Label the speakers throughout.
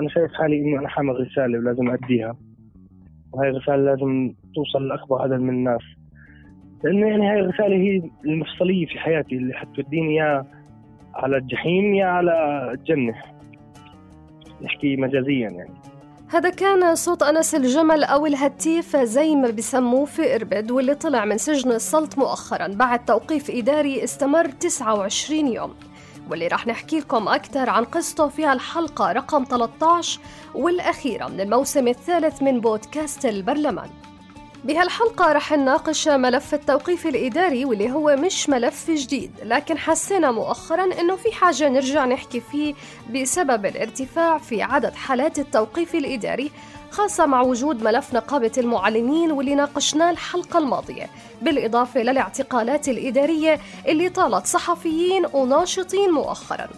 Speaker 1: أنا شايف حالي إني أنا حامل رسالة ولازم أديها. وهي الرسالة لازم توصل لأكبر عدد من الناس. لأنه يعني هاي الرسالة هي المفصلية في حياتي اللي حتوديني يا على الجحيم يا على الجنة. نحكي مجازيا يعني.
Speaker 2: هذا كان صوت أنس الجمل أو الهتيف زي ما بسموه في إربد واللي طلع من سجن السلط مؤخرا. بعد توقيف إداري استمر 29 يوم. واللي راح نحكي لكم أكثر عن قصته في الحلقة رقم 13 والأخيرة من الموسم الثالث من بودكاست البرلمان. بهالحلقة رح نناقش ملف التوقيف الإداري واللي هو مش ملف جديد لكن حسينا مؤخرا أنه في حاجة نرجع نحكي فيه بسبب الارتفاع في عدد حالات التوقيف الإداري خاصة مع وجود ملف نقابة المعلمين واللي ناقشناه الحلقة الماضية بالإضافة للاعتقالات الإدارية اللي طالت صحفيين وناشطين مؤخراً.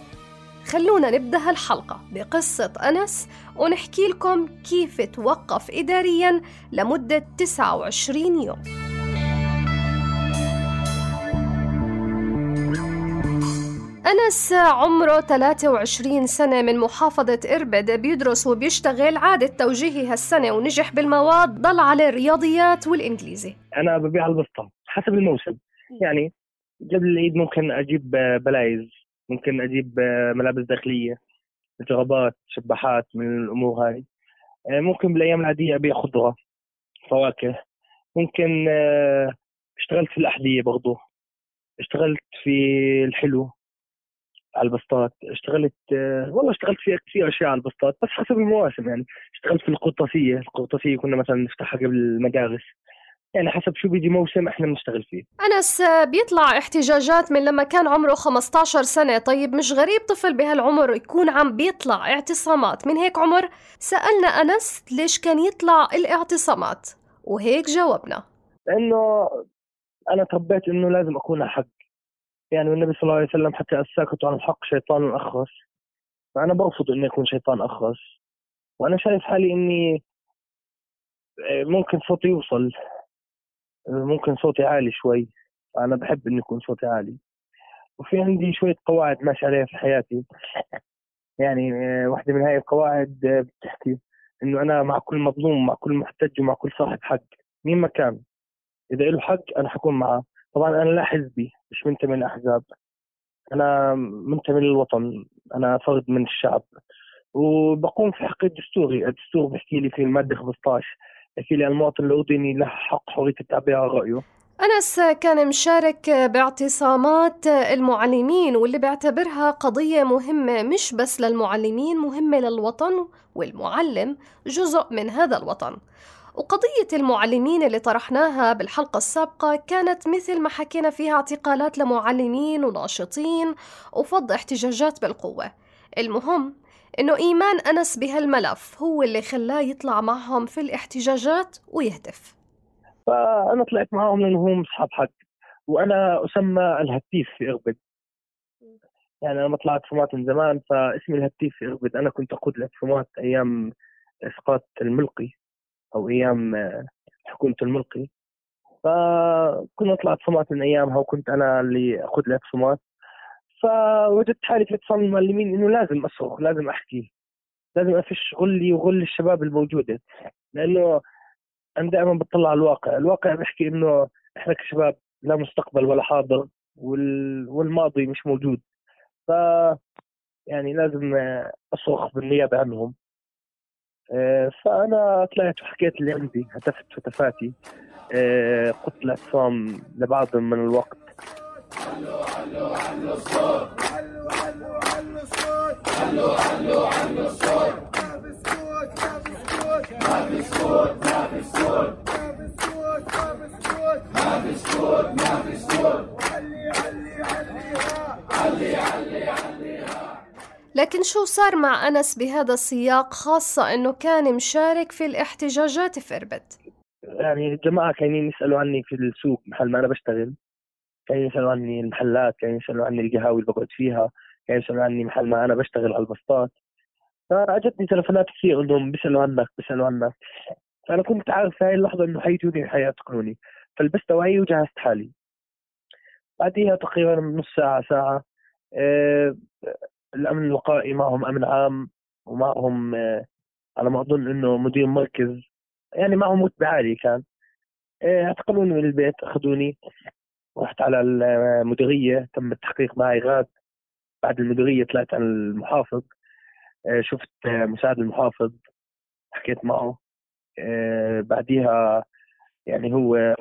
Speaker 2: خلونا نبدأ هالحلقة بقصة أنس ونحكي لكم كيف توقف إداريا لمدة 29 يوم. أنس عمره 23 سنة من محافظة إربد بيدرس وبيشتغل عادة توجيهي هالسنة ونجح بالمواد ضل على الرياضيات والإنجليزي.
Speaker 1: أنا ببيع البسطة حسب الموسم. يعني قبل العيد ممكن أجيب بلايز ممكن أجيب ملابس داخلية جرابات شباحات من الأمور هاي. ممكن بالأيام العادية أبيع خضرة فواكه. ممكن اشتغلت في الأحذية برضو. اشتغلت في الحلو. على البسطات. اشتغلت والله اشتغلت في كثير أشياء على البسطات بس حسب المواسم يعني. اشتغلت في القرطاسيه القرطاسيه كنا مثلا نفتحها قبل المدارس. يعني حسب شو بيجي موسم إحنا بنشتغل فيه.
Speaker 2: أنس بيطلع احتجاجات من لما كان عمره 15 سنة. طيب مش غريب طفل بهالعمر يكون عم بيطلع اعتصامات؟ من هيك عمر؟ سألنا أنس ليش كان يطلع الاعتصامات وهيك جاوبنا.
Speaker 1: لأنه أنا تربيت إنه لازم أكون على حق. يعني النبي صلى الله عليه وسلم حتى الساكت عن الحق شيطان أخرس. فأنا برفض إني أكون شيطان أخرس. وأنا شايف حالي إني ممكن صوتي يوصل. ممكن صوتي عالي شوي. أنا بحب إني يكون صوتي عالي. وفي عندي شوية قواعد ماشي عليها في حياتي. يعني واحدة من هاي القواعد بتحكي إنه أنا مع كل مظلوم مع كل محتج ومع كل صاحب حق. مين ما كان. إذا له حق أنا حكون معه طبعا أنا لا حزبي. مش منتمي لأحزاب أنا منتمي للوطن أنا فرد من الشعب. وبقوم في حقي الدستوري الدستور بيحكي لي في المادة 15 بحكي لي المواطن الأردني له حق حرية التعبير عن رأيه.
Speaker 2: أنس كان مشارك باعتصامات المعلمين واللي بيعتبرها قضية مهمة مش بس للمعلمين مهمة للوطن والمعلم جزء من هذا الوطن. وقضية المعلمين اللي طرحناها بالحلقة السابقة كانت مثل ما حكينا فيها اعتقالات لمعلمين وناشطين وفض احتجاجات بالقوة. المهم إنه إيمان أنس بهالملف هو اللي خلاه يطلع معهم في الاحتجاجات ويهتف
Speaker 1: فأنا طلعت معهم لأنهم أصحاب حق وأنا أسمى الهتيف في إربد يعني أنا ما طلعت فمات من زمان فاسمي الهتيف في إربد أنا كنت أقود الاعتصامات أيام إسقاط الملقي. أو أيام حكومة الملقي. فكنا طلعت فمات من أيامها وكنت أنا اللي أخذ الاعتصامات فوجدت حالي في اتصال المعلمين إنه لازم أصرخ لازم أحكي لازم أفش غلي وغل الشباب الموجودة. لأنه أنا دائما بطلع على الواقع، الواقع بيحكي إنه إحنا كشباب لا مستقبل ولا حاضر وال... والماضي مش موجود. ف يعني لازم أصرخ بالنيابة عنهم. آه، فأنا طلعت وحكيت اللي عندي هتفت هتفاتي. آه، قلت لعصام لبعض من الوقت.
Speaker 3: علو علو علو الصوت علو علو علو الصوت علو علو علو الصوت ما بسكوت ما بسكوت ما بسكوت ما بسكوت ما علي علي علي علي علي علي
Speaker 2: لكن شو صار مع أنس بهذا السياق خاصة أنه كان مشارك في الاحتجاجات في إربد؟
Speaker 1: يعني الجماعة كانوا يسألوا عني في السوق محل ما أنا بشتغل. كانوا يسألوا عني المحلات كانوا يسألوا عني القهاوي اللي بقعد فيها كانوا يسألوا عني محل ما أنا بشتغل على البسطات. فأجتني تلفونات كثير إنهم بيسألوا عنك بيسألوا عنك. فأنا كنت عارف في هاي اللحظة إنه حيجوني حيعتقلوني فلبست وعي وجهزت حالي. بعديها تقريبا نص ساعة ساعة الأمن الوقائي معهم أمن عام ومعهم آه على ما أظن إنه مدير مركز. يعني معهم رتبة عالية كان. آه اعتقلوني من البيت أخذوني. رحت على المديرية تم التحقيق معي غاد. بعد المديرية طلعت على المحافظ. آه شفت مساعد المحافظ. حكيت معه. بعديها يعني هو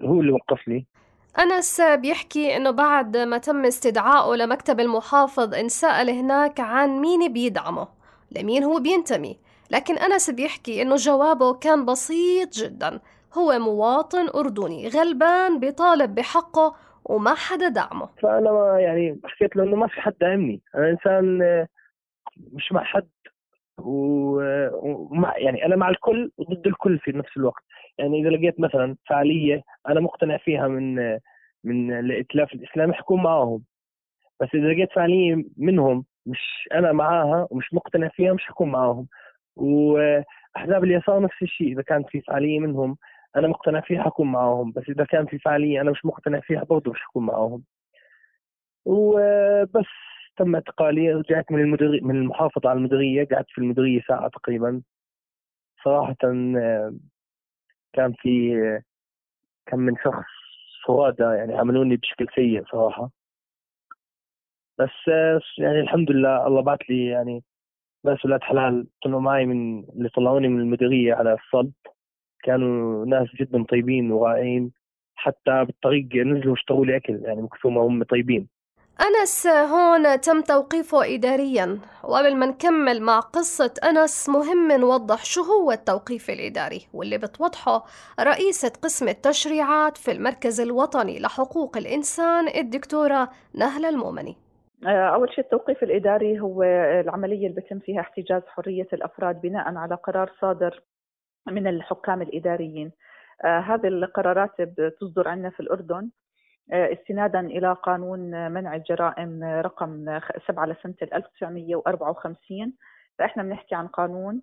Speaker 1: هو اللي وقفني.
Speaker 2: أنس بيحكي إنه بعد ما تم استدعائه لمكتب المحافظ انسأل هناك عن مين بيدعمه لمين هو بينتمي. لكن أنس بيحكي إنه جوابه كان بسيط جدا. هو مواطن أردني غلبان بيطالب بحقه وما حدا دعمه.
Speaker 1: فأنا ما يعني حكيت له إنه ما في حد دعمني أنا إنسان مش مع حد ومع يعني أنا مع الكل وضد الكل في نفس الوقت. يعني إذا لقيت مثلا فعالية أنا مقتنع فيها من من الائتلاف الإسلامي حكون معاهم. بس إذا لقيت فعالية منهم مش أنا معاها ومش مقتنع فيها مش حكون معاهم. وأحزاب اليسار نفس الشيء إذا كانت في فعالية منهم أنا مقتنع فيها حكون معاهم. بس إذا كان في فعالية أنا مش مقتنع فيها برضه مش حكون معاهم. وبس تم اعتقالي رجعت من المدير من المحافظة على المديرية قعدت في المديرية ساعة تقريبا. صراحة كان في كم من شخص فرادى يعني عملوني بشكل سيء صراحة. بس يعني الحمد لله الله بعث لي يعني ناس ولاد حلال. كانوا معي من اللي طلعوني من المديرية على الصلب. كانوا ناس جدا طيبين ورائعين حتى بالطريق نزلوا اشتروا لي أكل. يعني من هم طيبين.
Speaker 2: أنس هون تم توقيفه إداريا. وقبل ما نكمل مع قصة أنس مهم نوضح شو هو التوقيف الإداري واللي بتوضحه رئيسة قسم التشريعات في المركز الوطني لحقوق الإنسان الدكتورة نهلة المؤمني.
Speaker 4: أول شيء التوقيف الإداري هو العملية اللي بتم فيها احتجاز حرية الأفراد بناء على قرار صادر من الحكام الإداريين. هذه القرارات بتصدر عندنا في الأردن. آه، استنادا إلى قانون منع الجرائم رقم 7 لسنة 1954 فإحنا بنحكي عن قانون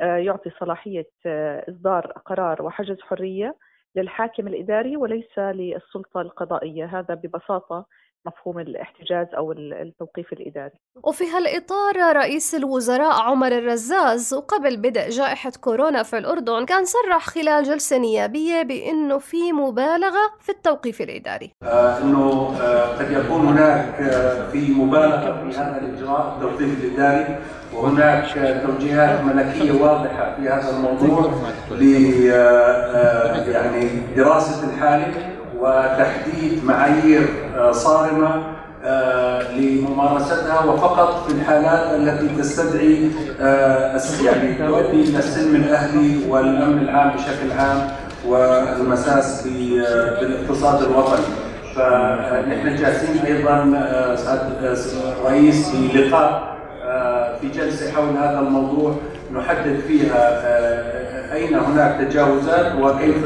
Speaker 4: آه، يعطي صلاحية آه، إصدار قرار وحجز حرية للحاكم الإداري وليس للسلطة القضائية. هذا ببساطة مفهوم الاحتجاز أو التوقيف الإداري.
Speaker 2: وفي هالإطار رئيس الوزراء عمر الرزاز وقبل بدء جائحة كورونا في الأردن كان صرح خلال جلسة نيابية بأنه في مبالغة في التوقيف الإداري.
Speaker 5: آه أنه آه قد يكون هناك آه في مبالغة في هذا الإجراء التوقيف الإداري وهناك توجيهات ملكية واضحة في هذا الموضوع ل آه، آه، يعني دراسة الحالة. وتحديد معايير آه، صارمة آه، لممارستها وفقط في الحالات التي تستدعي آه، يعني تؤدي إلى السلم الاهلي والأمن العام بشكل عام والمساس بالاقتصاد الوطني. فنحن جاهزين أيضا سعاده الرئيس للقاء في جلسة حول هذا الموضوع نحدد فيها أين هناك تجاوزات وكيف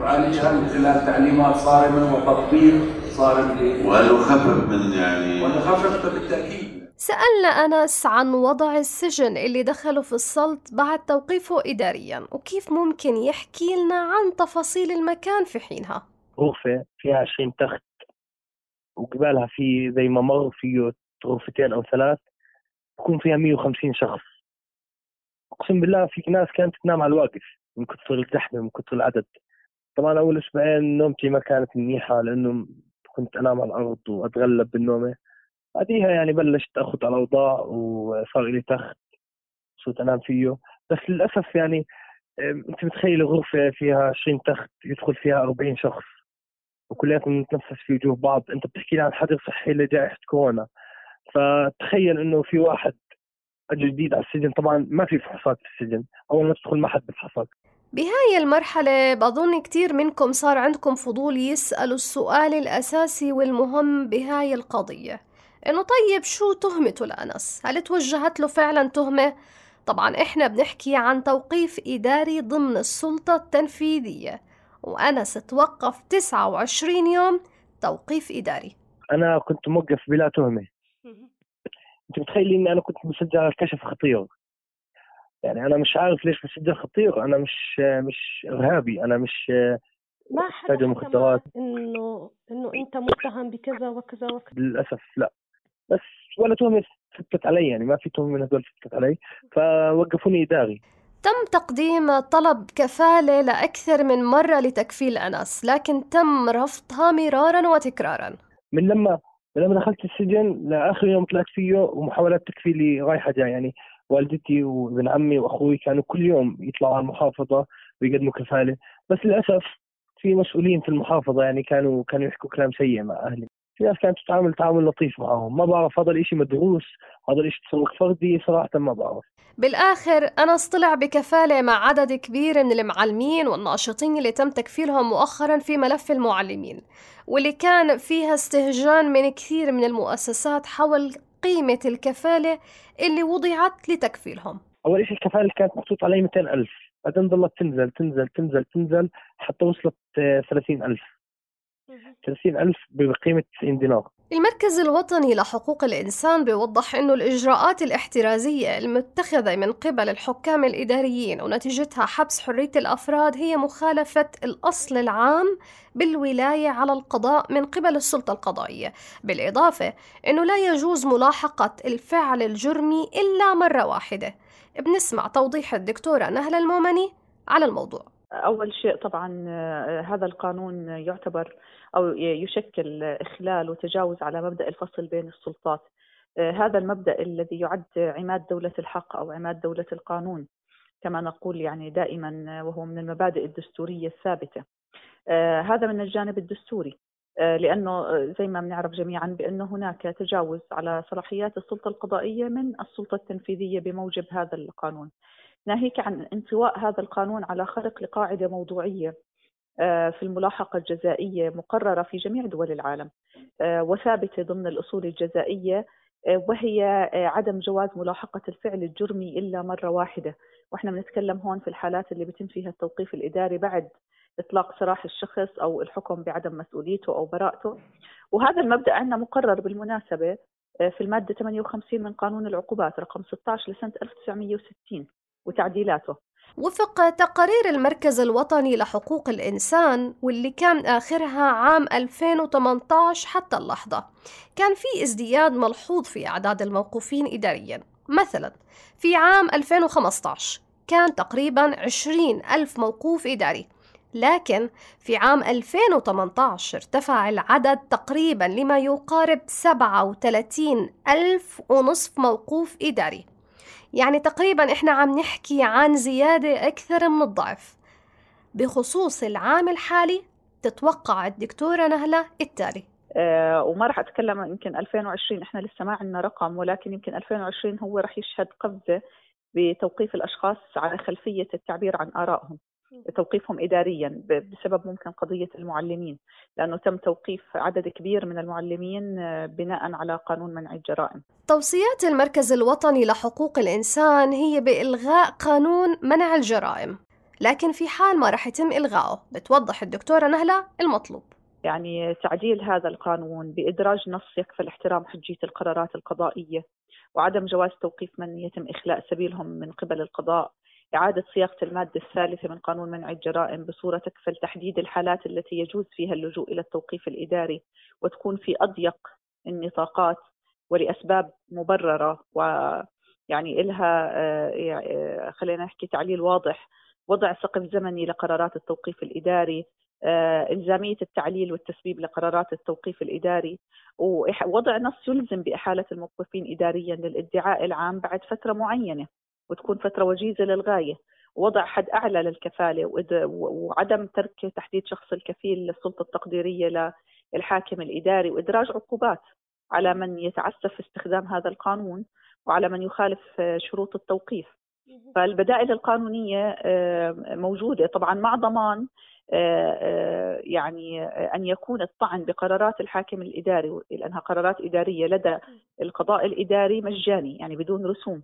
Speaker 5: نعالجها من خلال تعليمات صارمة وتطبيق صارم
Speaker 6: وهل نخفف من يعني
Speaker 5: ونخفف بالتأكيد.
Speaker 2: سألنا أنس عن وضع السجن اللي دخلوا في السلط بعد توقيفه إداريا وكيف ممكن يحكي لنا عن تفاصيل المكان في حينها؟
Speaker 1: غرفة فيها 20 تخت وقبالها في زي ممر فيه غرفتين أو ثلاث بكون فيها 150 شخص. أقسم بالله في ناس كانت تنام على الواقف من كثر الزحمة من كثر العدد. طبعا أول أسبوعين نومتي ما كانت منيحة لأنه كنت أنام على الأرض وأتغلب بالنومة. بعديها يعني بلشت أخذ على الأوضاع وصار لي تخت صرت أنام فيه. بس للأسف يعني أنت متخيل غرفه فيها 20 تخت يدخل فيها 40 شخص وكلياتهم نتنفس في وجوه بعض. أنت بتحكي لي عن حظر صحي لجائحة كورونا. فتخيل إنه في واحد اجى جديد على السجن. طبعا ما في فحوصات في السجن. أول ما تدخل ما حد بفحصك
Speaker 2: بهاي المرحلة بظن كتير منكم صار عندكم فضول يسألوا السؤال الأساسي والمهم بهاي القضية. إنه طيب شو تهمته لأنس؟ هل توجهت له فعلا تهمة؟ طبعا إحنا بنحكي عن توقيف إداري ضمن السلطة التنفيذية وأنس توقف 29 يوم توقيف إداري.
Speaker 1: أنا كنت موقف بلا تهمة. أنت متخيلي إني أنا كنت مسجل على الكشف خطير؟ يعني أنا مش عارف ليش مسجل خطير أنا مش مش إرهابي أنا مش
Speaker 7: ما حدا
Speaker 1: مخدرات
Speaker 7: إنه إنه أنت متهم بكذا وكذا وكذا.
Speaker 1: للأسف لا. بس ولا تهمة ثبتت علي يعني ما في تهمة من هذول ثبتت علي. فوقفوني اداري
Speaker 2: تم تقديم طلب كفالة لأكثر من مرة لتكفيل أنس لكن تم رفضها مرارا وتكرارا.
Speaker 1: من لما من لما دخلت السجن لاخر يوم طلعت فيه ومحاولات تكفيلي رايحه جاية يعني والدتي وابن عمي وأخوي كانوا كل يوم يطلعوا على المحافظة ويقدموا كفالة. بس للأسف في مسؤولين في المحافظة يعني كانوا كانوا يحكوا كلام سيء مع أهلي. في ناس كانت تتعامل تعامل لطيف معهم. ما بعرف هذا الإشي مدروس هذا الإشي تسوق فردي صراحة ما بعرف.
Speaker 2: بالآخر أنس طلع بكفالة مع عدد كبير من المعلمين والناشطين اللي تم تكفيلهم مؤخرا في ملف المعلمين واللي كان فيها استهجان من كثير من المؤسسات حول قيمة الكفالة اللي وضعت لتكفيلهم.
Speaker 1: أول شيء الكفالة كانت محطوط علي 200000 بعدين ضلت تنزل تنزل تنزل تنزل حتى وصلت آه، 30000 30000 بقيمة 90 دينار.
Speaker 2: المركز الوطني لحقوق الإنسان بيوضح أنه الإجراءات الاحترازية المتخذة من قبل الحكام الإداريين ونتيجتها حبس حرية الأفراد هي مخالفة الأصل العام بالولاية على القضاء من قبل السلطة القضائية. بالإضافة أنه لا يجوز ملاحقة الفعل الجرمي إلا مرة واحدة. بنسمع توضيح الدكتورة نهلة المومني على الموضوع.
Speaker 4: أول شيء طبعا آه، هذا القانون يعتبر أو يشكل إخلال وتجاوز على مبدأ الفصل بين السلطات. آه، هذا المبدأ الذي يعد عماد دولة الحق أو عماد دولة القانون كما نقول يعني دائما وهو من المبادئ الدستورية الثابتة. آه، هذا من الجانب الدستوري آه، آه، زي ما بنعرف جميعا بأنه هناك تجاوز على صلاحيات السلطة القضائية من السلطة التنفيذية بموجب هذا القانون. ناهيك عن انطواء هذا القانون على خرق لقاعدة موضوعية آه، في الملاحقة الجزائية مقررة في جميع دول العالم آه، وثابتة ضمن الأصول الجزائية آه، وهي آه، عدم جواز ملاحقة الفعل الجرمي إلا مرة واحدة. وإحنا بنتكلم هون في الحالات اللي بيتم فيها التوقيف الإداري بعد إطلاق سراح الشخص أو الحكم بعدم مسؤوليته أو براءته. وهذا المبدأ عندنا مقرر بالمناسبة آه، في المادة 58 من قانون العقوبات رقم 16 لسنة 1960 وتعديلاته.
Speaker 2: وفق تقارير المركز الوطني لحقوق الإنسان واللي كان آخرها عام 2018 حتى اللحظة كان في ازدياد ملحوظ في أعداد الموقوفين إداريا. مثلا في عام 2015 كان تقريبا 20 ألف موقوف إداري لكن في عام 2018 ارتفع العدد تقريبا لما يقارب 37 ألف ونصف موقوف إداري. يعني تقريبا إحنا عم نحكي عن زيادة أكثر من الضعف. بخصوص العام الحالي تتوقع الدكتورة نهلة التالي.
Speaker 4: آه، وما راح أتكلم يمكن 2020 إحنا لسه ما عندنا رقم ولكن يمكن 2020 هو راح يشهد قفزة بتوقيف الأشخاص على خلفية التعبير عن آرائهم. توقيفهم اداريا بسبب ممكن قضية المعلمين لأنه تم توقيف عدد كبير من المعلمين آه، بناء على قانون منع الجرائم.
Speaker 2: توصيات المركز الوطني لحقوق الإنسان هي بإلغاء قانون منع الجرائم لكن في حال ما رح يتم إلغائه بتوضح الدكتورة نهلة المطلوب.
Speaker 4: يعني تعديل هذا القانون بإدراج نص يكفل احترام حجية القرارات القضائية وعدم جواز توقيف من يتم إخلاء سبيلهم من قبل القضاء. إعادة صياغة المادة الثالثة من قانون منع الجرائم بصورة تكفل تحديد الحالات التي يجوز فيها اللجوء إلى التوقيف الإداري وتكون في أضيق النطاقات ولأسباب مبررة ويعني إلها آه، آه، خلينا نحكي تعليل واضح وضع سقف زمني لقرارات التوقيف الإداري آه، إلزامية التعليل والتسبيب لقرارات التوقيف الإداري ووضع نص يلزم بإحالة الموقفين إداريا للادعاء العام بعد فترة معينة. وتكون فترة وجيزة للغاية. ووضع حد أعلى للكفالة وإد- وعدم ترك تحديد شخص الكفيل للسلطة التقديرية للحاكم الإداري. وإدراج عقوبات على من يتعسف في استخدام هذا القانون وعلى من يخالف آه، شروط التوقيف. فالبدائل القانونية آه، موجودة. طبعا مع ضمان يعني أن يكون الطعن بقرارات الحاكم الإداري لأنها قرارات إدارية لدى القضاء الإداري مجاني يعني بدون رسوم.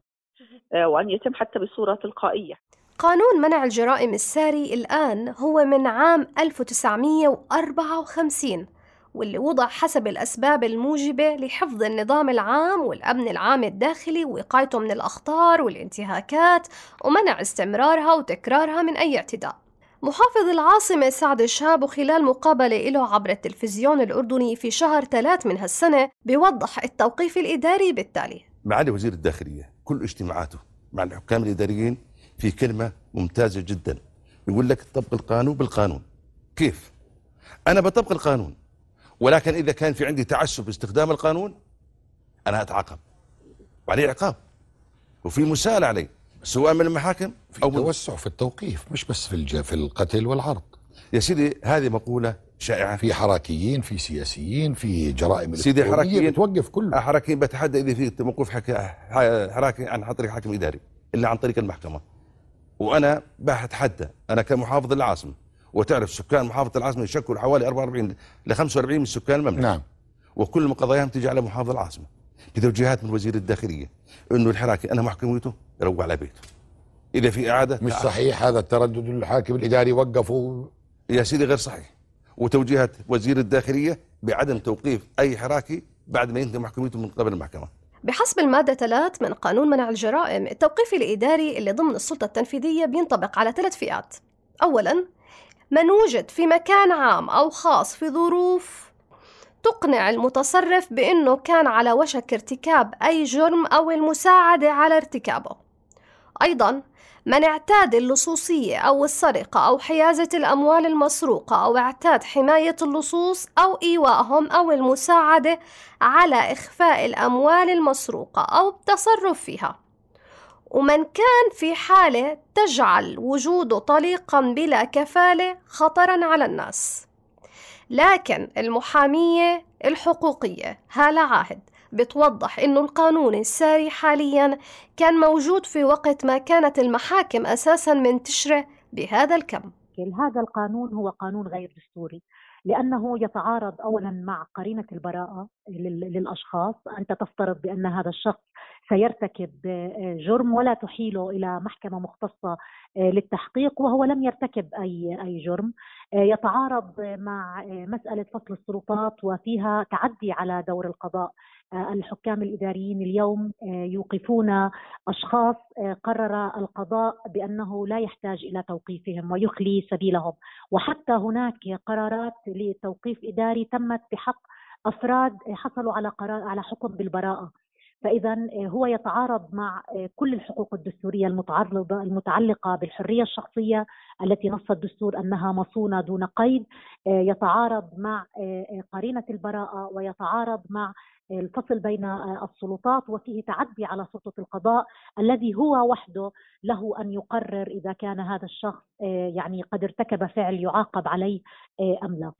Speaker 4: وأن يتم حتى بصورة تلقائية.
Speaker 2: قانون منع الجرائم الساري الآن هو من عام 1954 واللي وضع حسب الأسباب الموجبة لحفظ النظام العام والأمن العام الداخلي ووقايته من الأخطار والانتهاكات ومنع استمرارها وتكرارها من أي اعتداء. محافظ العاصمة سعد شهاب خلال مقابلة له عبر التلفزيون الأردني في شهر ثلاث من هالسنة بيوضح التوقيف الإداري بالتالي.
Speaker 8: معالي وزير الداخلية كل اجتماعاته مع الحكام الإداريين في كلمة ممتازة جدا يقول لك طبق القانون بالقانون كيف؟ أنا بطبق القانون ولكن إذا كان في عندي تعسف باستخدام القانون أنا أتعاقب وعليه عقاب وفي مساءلة علي سواء من المحاكم
Speaker 9: في أو توسع في التوقيف مش بس في. في القتل والعرض
Speaker 8: يا سيدي هذه مقولة شائعة
Speaker 9: في حراكيين في سياسيين في جرائم
Speaker 8: سيدي حراكيين
Speaker 9: بتوقف كله.
Speaker 8: حراكيين بتحدى إذا في موقف حكي حراكي عن طريق حاكم إداري إلا عن طريق المحكمة. وأنا بتحدى أنا كمحافظ العاصمة وتعرف سكان محافظة العاصمة يشكلوا حوالي 44 ل 45 من سكان المملكة.
Speaker 9: نعم.
Speaker 8: وكل قضاياهم تجي على محافظ العاصمة بتوجيهات من وزير الداخلية إنه الحراكي أنا محكميته يروح على بيته. إذا في اعاده
Speaker 9: مش صحيح هذا التردد الحاكم الإداري وقفوا
Speaker 8: يا سيدي غير صحيح. وتوجيهات وزير الداخلية بعدم توقيف أي حراكي بعد ما ينتهي محكميته من قبل المحكمة.
Speaker 2: بحسب المادة 3 من قانون منع الجرائم التوقيف الإداري اللي ضمن السلطة التنفيذية بينطبق على ثلاث فئات. أولا من وجد في مكان عام أو خاص في ظروف تقنع المتصرف بأنه كان على وشك ارتكاب أي جرم أو المساعدة على ارتكابه. أيضا من اعتاد اللصوصية أو السرقة أو حيازة الأموال المسروقة أو اعتاد حماية اللصوص أو إيوائهم أو المساعدة على إخفاء الأموال المسروقة أو التصرف فيها ومن كان في حالة تجعل وجوده طليقا بلا كفالة خطرا على الناس. لكن المحامية الحقوقية هالة عاهد. بتوضح إنه القانون الساري حاليا كان موجود في وقت ما كانت المحاكم أساسا منتشرة بهذا الكم.
Speaker 10: هذا القانون هو قانون غير دستوري لأنه يتعارض أولا مع قرينة البراءة للأشخاص أنت تفترض بأن هذا الشخص سيرتكب جرم ولا تحيله إلى محكمة مختصة للتحقيق وهو لم يرتكب اي أي جرم. يتعارض مع مسألة فصل السلطات وفيها تعدي على دور القضاء الحكام الإداريين اليوم يوقفون أشخاص قرر القضاء بأنه لا يحتاج إلى توقيفهم ويخلي سبيلهم. وحتى هناك قرارات لتوقيف إداري تمت بحق أفراد حصلوا على قرار على حكم بالبراءة. فإذا هو يتعارض مع كل الحقوق الدستورية المتعلقه المتعلقة بالحرية الشخصية التي نص الدستور أنها مصونة دون قيد يتعارض مع قرينة البراءة ويتعارض مع الفصل بين السلطات وفيه تعدي على سلطة القضاء الذي هو وحده له أن يقرر إذا كان هذا الشخص يعني قد ارتكب فعل يعاقب عليه أم لا.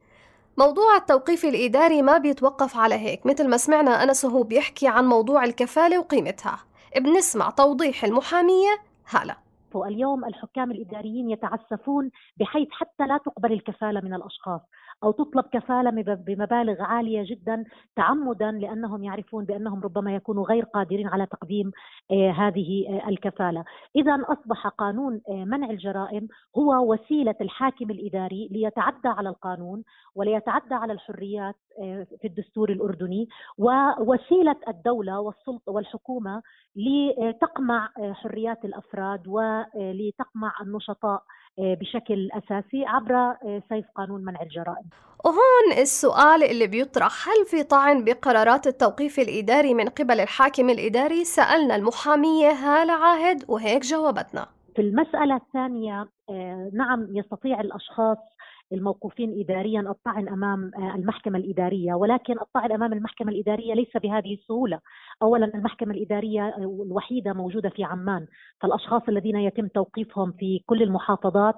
Speaker 2: موضوع التوقيف الإداري ما بيتوقف على هيك. مثل ما سمعنا أنس وهو بيحكي عن موضوع الكفالة وقيمتها. بنسمع توضيح المحامية هلا
Speaker 10: اليوم الحكام الإداريين يتعسفون بحيث حتى لا تقبل الكفالة من الأشخاص. أو تطلب كفالة بمبالغ عالية جدا تعمدا لأنهم يعرفون بأنهم ربما يكونوا غير قادرين على تقديم هذه الكفالة، اذا أصبح قانون منع الجرائم هو وسيلة الحاكم الإداري ليتعدى على القانون وليتعدى على الحريات في الدستور الأردني ووسيله الدولة والسلطة والحكومة لتقمع حريات الأفراد ولتقمع النشطاء بشكل أساسي عبر سيف قانون منع الجرائم.
Speaker 2: وهون السؤال اللي بيطرح هل في طعن بقرارات التوقيف الإداري من قبل الحاكم الإداري؟ سألنا المحامية هاله عاهد وهيك جاوبتنا.
Speaker 10: في المسألة الثانية نعم يستطيع الأشخاص الموقوفين اداريا الطعن أمام المحكمة الإدارية ولكن الطعن أمام المحكمة الإدارية ليس بهذه السهولة اولا المحكمة الإدارية الوحيدة موجودة في عمان فالأشخاص الذين يتم توقيفهم في كل المحافظات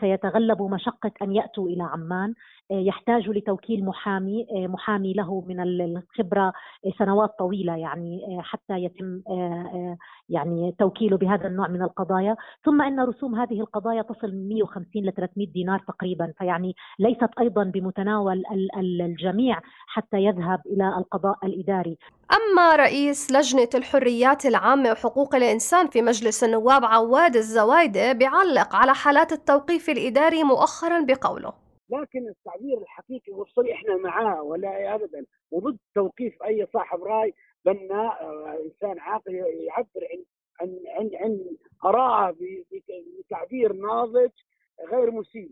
Speaker 10: سيتغلبوا مشقة أن يأتوا إلى عمان يحتاج لتوكيل محامي محامي له من الخبرة سنوات طويلة يعني حتى يتم يعني توكيله بهذا النوع من القضايا. ثم إن رسوم هذه القضايا تصل من 150 ل 300 دينار تقريبا فيعني ليست أيضا بمتناول الجميع حتى يذهب إلى القضاء الإداري.
Speaker 2: أما رئيس لجنة الحريات العامة وحقوق الإنسان في مجلس النواب عواد الزوايده بيعلق على حالات التوقيف الإداري مؤخرا بقوله.
Speaker 11: لكن التعبير الحقيقي والصريح إحنا معاه ولا ابدا. وضد توقيف أي صاحب رأي بناء آه، إنسان عاقل يعبر عن عن عن, عن اراءه بتعبير ناضج غير مسيء.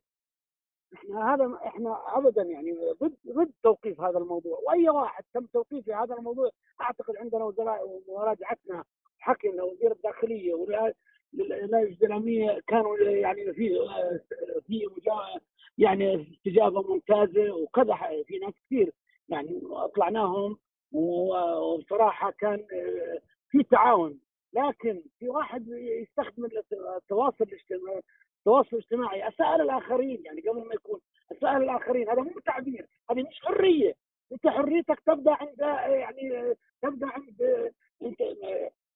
Speaker 11: إحنا هذا إحنا ابدا يعني ضد ضد توقيف هذا الموضوع وأي واحد تم توقيف في هذا الموضوع أعتقد عندنا وزراء ومراجعتنا حكينا وزير الداخلية والولايات الإسلامية كانوا يعني في في يعني استجابة ممتازة وكذا في ناس كثير يعني أطلعناهم وبصراحه كان آه، في تعاون. لكن في واحد يستخدم التواصل الاجتماعي التواصل الاجتماعي اساء الآخرين يعني قبل ما يكون اساء الآخرين. هذا مو تعبير هذه مش حرية. أنت حريتك تبدأ عند يعني تبدأ عند أنت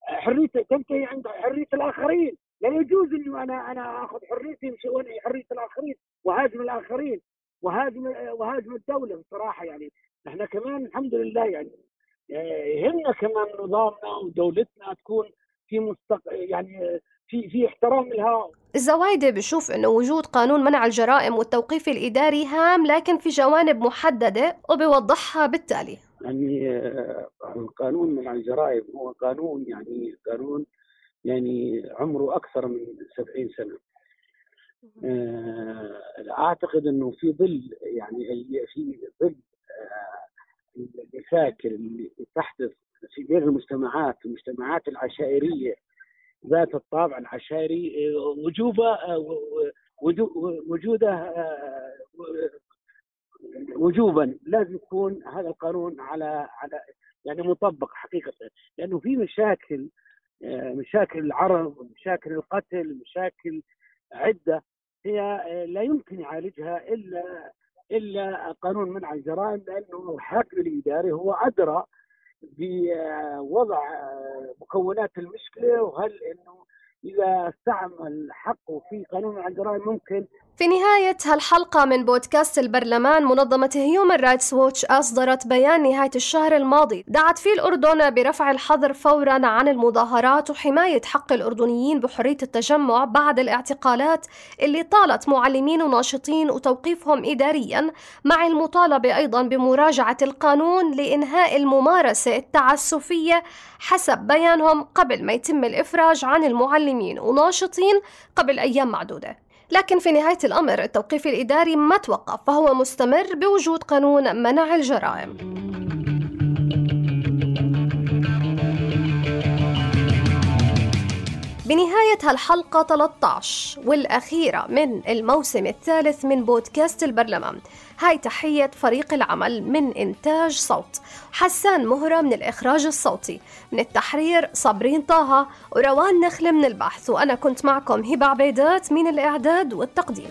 Speaker 11: حريتك تنتهي عند حرية الآخرين. لا يجوز إنه أنا أنا آخذ حريتي وانهي حرية الآخرين وهاجم الآخرين وهاجم وهاجم الدولة بصراحة يعني. إحنا كمان الحمد لله يعني آه، يهمنا كمان نظامنا ودولتنا تكون في مستق... يعني في في احترام لها
Speaker 2: الزوايدة بشوف إنه وجود قانون منع الجرائم والتوقيف الإداري هام لكن في جوانب محددة وبيوضحها بالتالي.
Speaker 11: يعني آه، القانون منع الجرائم هو قانون يعني قانون يعني عمره أكثر من 70 سنة. آه، أعتقد إنه في ظل يعني في ظل آه، المشاكل اللي تحدث في بين المجتمعات المجتمعات العشائرية ذات الطابع العشائري وجوبه وجوده وجوبا لازم يكون هذا القانون على على يعني مطبق حقيقة. لأنه في مشاكل آه، مشاكل العرض مشاكل القتل مشاكل عدة هي آه، لا يمكن يعالجها إلا إلا قانون منع الجرائم لأنه الحاكم الإداري هو أدرى بوضع آه، مكونات المشكلة وهل إنه إذا استعمل حقه في قانون الجرائم ممكن
Speaker 2: في نهاية هالحلقة من بودكاست البرلمان منظمة هيومن رايتس ووتش أصدرت بيان نهاية الشهر الماضي. دعت فيه الأردن برفع الحظر فورا عن المظاهرات وحماية حق الأردنيين بحرية التجمع بعد الاعتقالات اللي طالت معلمين وناشطين وتوقيفهم إداريا مع المطالبة أيضا بمراجعة القانون لإنهاء الممارسة التعسفية حسب بيانهم قبل ما يتم الإفراج عن المعلمين وناشطين قبل أيام معدودة. لكن في نهاية الأمر التوقيف الإداري ما توقف فهو مستمر بوجود قانون منع الجرائم. بنهاية هالحلقة 13 والأخيرة من الموسم الثالث من بودكاست البرلمان. هاي تحية فريق العمل من إنتاج صوت. حسان مهرة من الإخراج الصوتي. من التحرير صابرين طه وروان نخل من البحث. وأنا كنت معكم هبة عبيدات من الإعداد والتقديم.